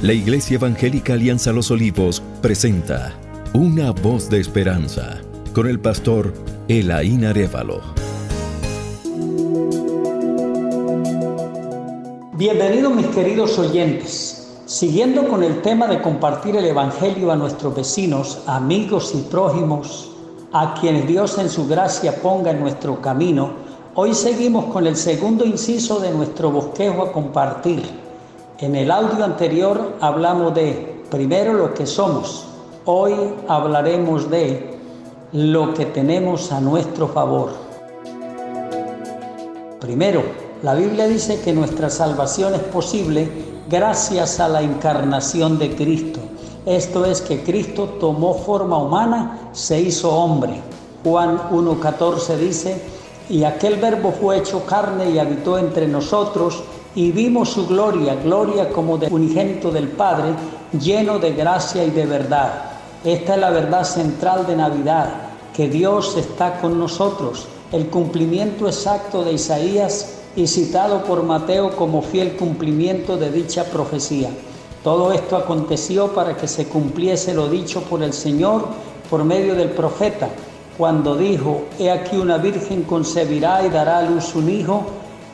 La Iglesia Evangélica Alianza Los Olivos presenta Una voz de esperanza con el pastor Elaín Arevalo. Bienvenidos mis queridos oyentes. Siguiendo con el tema de compartir el Evangelio a nuestros vecinos, amigos y prójimos, a quienes Dios en su gracia ponga en nuestro camino, hoy seguimos con el segundo inciso de nuestro bosquejo a compartir en el audio anterior hablamos de primero lo que somos. Hoy hablaremos de lo que tenemos a nuestro favor. Primero, la Biblia dice que nuestra salvación es posible gracias a la encarnación de Cristo. Esto es que Cristo tomó forma humana, se hizo hombre. Juan 1.14 dice, y aquel verbo fue hecho carne y habitó entre nosotros y vimos su gloria, gloria como de unigénito del Padre, lleno de gracia y de verdad. Esta es la verdad central de Navidad, que Dios está con nosotros, el cumplimiento exacto de Isaías y citado por Mateo como fiel cumplimiento de dicha profecía. Todo esto aconteció para que se cumpliese lo dicho por el Señor por medio del profeta, cuando dijo, He aquí una virgen concebirá y dará a luz un hijo,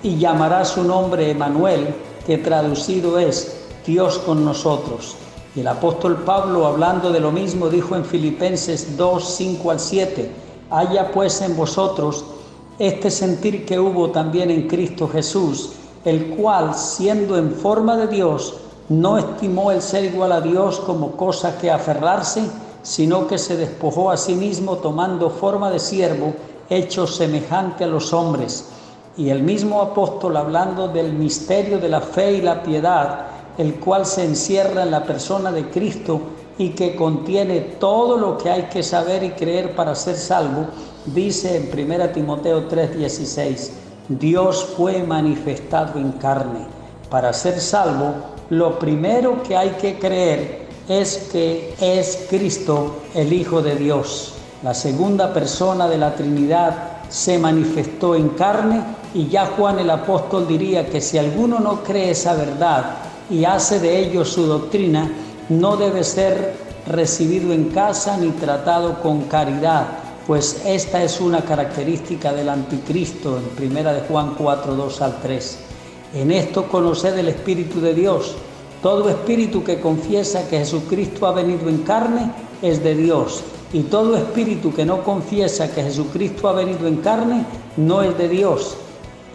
y llamará su nombre Emanuel, que traducido es Dios con nosotros. Y el apóstol Pablo, hablando de lo mismo, dijo en Filipenses 2, 5 al 7, haya pues en vosotros este sentir que hubo también en Cristo Jesús, el cual, siendo en forma de Dios, no estimó el ser igual a Dios como cosa que aferrarse, sino que se despojó a sí mismo tomando forma de siervo, hecho semejante a los hombres y el mismo apóstol hablando del misterio de la fe y la piedad, el cual se encierra en la persona de Cristo y que contiene todo lo que hay que saber y creer para ser salvo, dice en 1 Timoteo 3:16, Dios fue manifestado en carne. Para ser salvo, lo primero que hay que creer es que es Cristo el Hijo de Dios, la segunda persona de la Trinidad se manifestó en carne y ya Juan el apóstol diría que si alguno no cree esa verdad y hace de ello su doctrina, no debe ser recibido en casa ni tratado con caridad, pues esta es una característica del anticristo en primera de Juan 4, 2 al 3. En esto conoced el Espíritu de Dios. Todo espíritu que confiesa que Jesucristo ha venido en carne es de Dios y todo espíritu que no confiesa que Jesucristo ha venido en carne no es de Dios.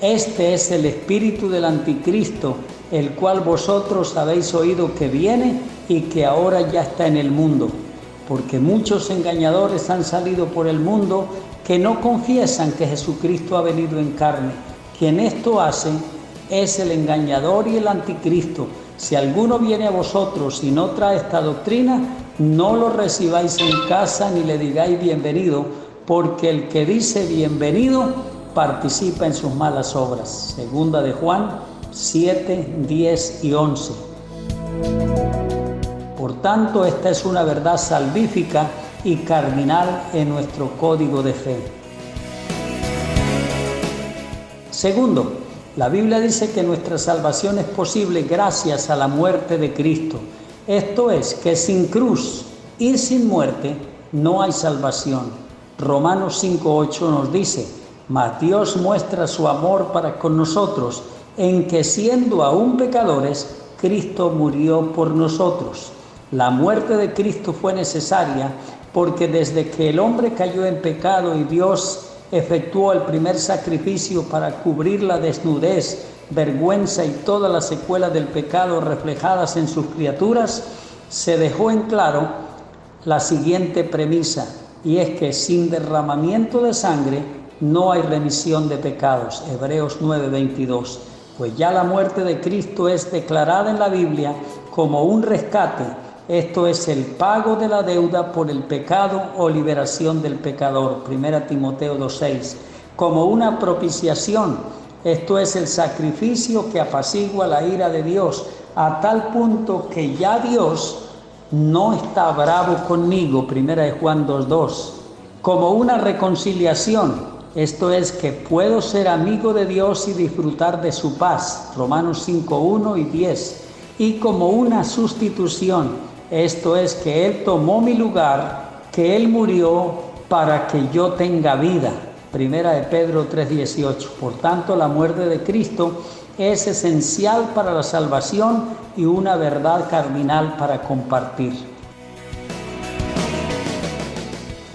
Este es el espíritu del anticristo, el cual vosotros habéis oído que viene y que ahora ya está en el mundo. Porque muchos engañadores han salido por el mundo que no confiesan que Jesucristo ha venido en carne. Quien esto hace es el engañador y el anticristo. Si alguno viene a vosotros y no trae esta doctrina, no lo recibáis en casa ni le digáis bienvenido, porque el que dice bienvenido participa en sus malas obras. Segunda de Juan 7, 10 y 11. Por tanto, esta es una verdad salvífica y cardinal en nuestro código de fe. Segundo, la Biblia dice que nuestra salvación es posible gracias a la muerte de Cristo. Esto es, que sin cruz y sin muerte no hay salvación. Romanos 5.8 nos dice, mas Dios muestra su amor para con nosotros en que siendo aún pecadores, Cristo murió por nosotros. La muerte de Cristo fue necesaria porque desde que el hombre cayó en pecado y Dios efectuó el primer sacrificio para cubrir la desnudez vergüenza y todas las secuelas del pecado reflejadas en sus criaturas, se dejó en claro la siguiente premisa, y es que sin derramamiento de sangre no hay remisión de pecados. Hebreos 9:22. Pues ya la muerte de Cristo es declarada en la Biblia como un rescate, esto es el pago de la deuda por el pecado o liberación del pecador. 1 Timoteo 2:6. Como una propiciación esto es el sacrificio que apacigua la ira de Dios a tal punto que ya Dios no está bravo conmigo, primera de Juan 2.2, como una reconciliación. Esto es que puedo ser amigo de Dios y disfrutar de su paz, Romanos 5.1 y 10. y como una sustitución. Esto es que Él tomó mi lugar, que Él murió para que yo tenga vida. Primera de Pedro 3:18. Por tanto, la muerte de Cristo es esencial para la salvación y una verdad cardinal para compartir.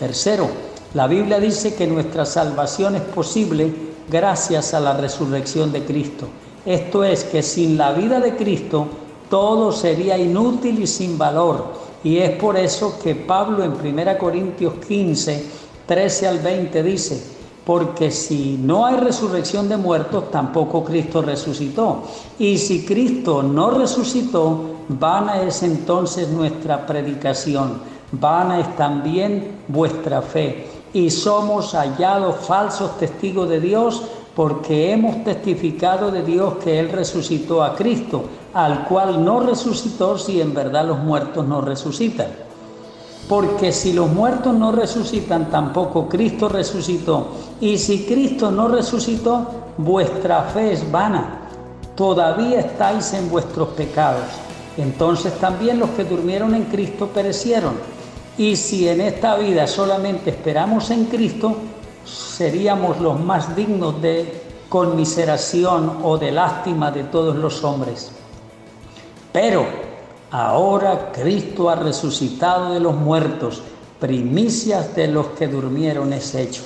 Tercero, la Biblia dice que nuestra salvación es posible gracias a la resurrección de Cristo. Esto es que sin la vida de Cristo todo sería inútil y sin valor. Y es por eso que Pablo en 1 Corintios 15, 13 al 20 dice, porque si no hay resurrección de muertos, tampoco Cristo resucitó. Y si Cristo no resucitó, vana es entonces nuestra predicación, vana es también vuestra fe. Y somos hallados falsos testigos de Dios porque hemos testificado de Dios que Él resucitó a Cristo, al cual no resucitó si en verdad los muertos no resucitan. Porque si los muertos no resucitan, tampoco Cristo resucitó. Y si Cristo no resucitó, vuestra fe es vana. Todavía estáis en vuestros pecados. Entonces también los que durmieron en Cristo perecieron. Y si en esta vida solamente esperamos en Cristo, seríamos los más dignos de conmiseración o de lástima de todos los hombres. Pero ahora Cristo ha resucitado de los muertos, primicias de los que durmieron es hecho.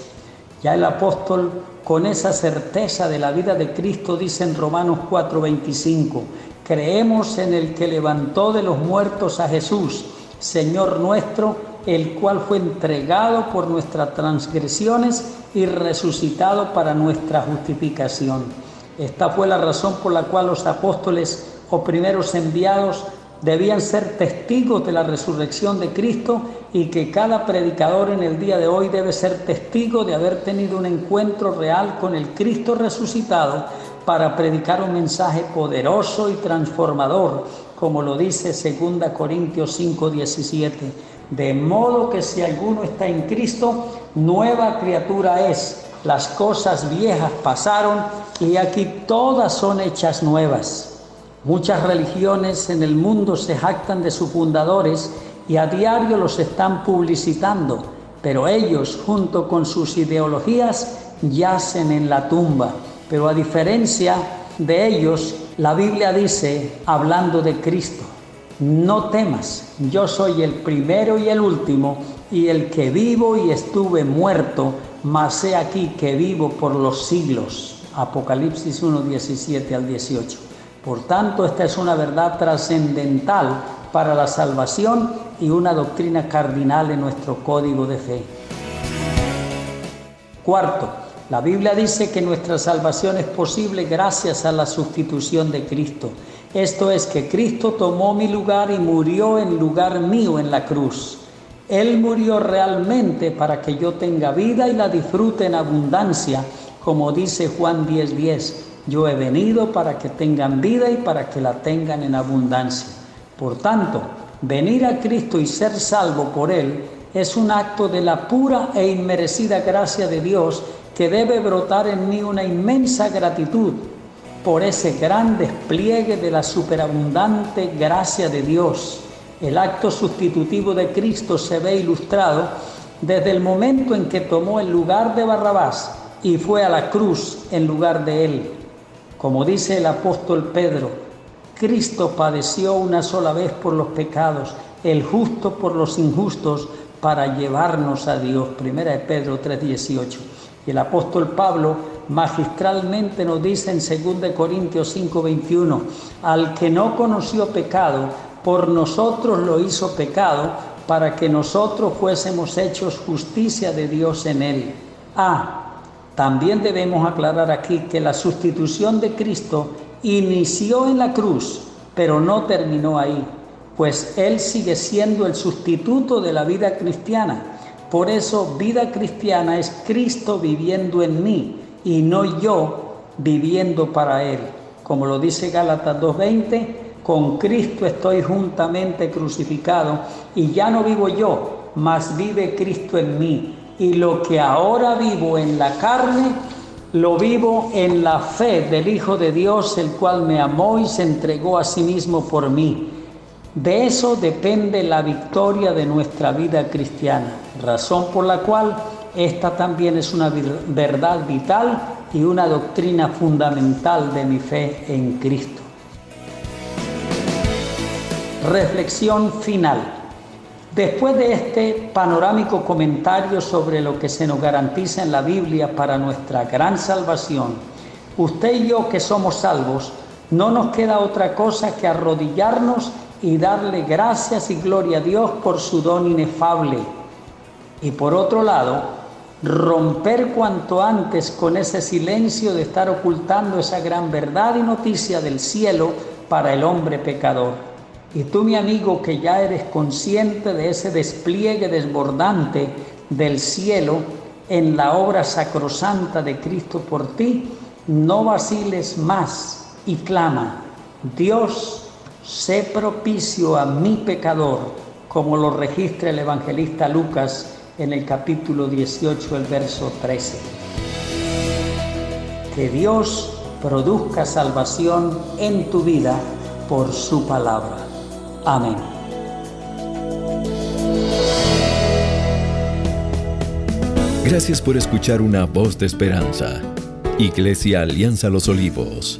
Ya el apóstol con esa certeza de la vida de Cristo dice en Romanos 4:25, creemos en el que levantó de los muertos a Jesús, Señor nuestro, el cual fue entregado por nuestras transgresiones y resucitado para nuestra justificación. Esta fue la razón por la cual los apóstoles o primeros enviados debían ser testigos de la resurrección de Cristo y que cada predicador en el día de hoy debe ser testigo de haber tenido un encuentro real con el Cristo resucitado para predicar un mensaje poderoso y transformador, como lo dice 2 Corintios 5:17. De modo que si alguno está en Cristo, nueva criatura es. Las cosas viejas pasaron y aquí todas son hechas nuevas. Muchas religiones en el mundo se jactan de sus fundadores y a diario los están publicitando, pero ellos junto con sus ideologías yacen en la tumba. Pero a diferencia de ellos, la Biblia dice, hablando de Cristo, no temas, yo soy el primero y el último, y el que vivo y estuve muerto, mas he aquí que vivo por los siglos. Apocalipsis 1, 17 al 18. Por tanto, esta es una verdad trascendental para la salvación y una doctrina cardinal en nuestro código de fe. Cuarto, la Biblia dice que nuestra salvación es posible gracias a la sustitución de Cristo. Esto es que Cristo tomó mi lugar y murió en lugar mío en la cruz. Él murió realmente para que yo tenga vida y la disfrute en abundancia, como dice Juan 10:10. 10. Yo he venido para que tengan vida y para que la tengan en abundancia. Por tanto, venir a Cristo y ser salvo por Él es un acto de la pura e inmerecida gracia de Dios que debe brotar en mí una inmensa gratitud por ese gran despliegue de la superabundante gracia de Dios. El acto sustitutivo de Cristo se ve ilustrado desde el momento en que tomó el lugar de Barrabás y fue a la cruz en lugar de él. Como dice el apóstol Pedro, Cristo padeció una sola vez por los pecados, el justo por los injustos, para llevarnos a Dios. Primera de Pedro 3:18. Y el apóstol Pablo magistralmente nos dice en 2 Corintios 5:21, al que no conoció pecado, por nosotros lo hizo pecado, para que nosotros fuésemos hechos justicia de Dios en él. Ah, también debemos aclarar aquí que la sustitución de Cristo inició en la cruz, pero no terminó ahí, pues Él sigue siendo el sustituto de la vida cristiana. Por eso vida cristiana es Cristo viviendo en mí y no yo viviendo para Él. Como lo dice Gálatas 2.20, con Cristo estoy juntamente crucificado y ya no vivo yo, mas vive Cristo en mí. Y lo que ahora vivo en la carne, Lo vivo en la fe del Hijo de Dios, el cual me amó y se entregó a sí mismo por mí. De eso depende la victoria de nuestra vida cristiana, razón por la cual esta también es una verdad vital y una doctrina fundamental de mi fe en Cristo. Reflexión final. Después de este panorámico comentario sobre lo que se nos garantiza en la Biblia para nuestra gran salvación, usted y yo que somos salvos, no nos queda otra cosa que arrodillarnos y darle gracias y gloria a Dios por su don inefable. Y por otro lado, romper cuanto antes con ese silencio de estar ocultando esa gran verdad y noticia del cielo para el hombre pecador. Y tú, mi amigo, que ya eres consciente de ese despliegue desbordante del cielo en la obra sacrosanta de Cristo por ti, no vaciles más y clama, Dios, sé propicio a mi pecador, como lo registra el evangelista Lucas en el capítulo 18, el verso 13. Que Dios produzca salvación en tu vida por su palabra. Amén. Gracias por escuchar una voz de esperanza. Iglesia Alianza Los Olivos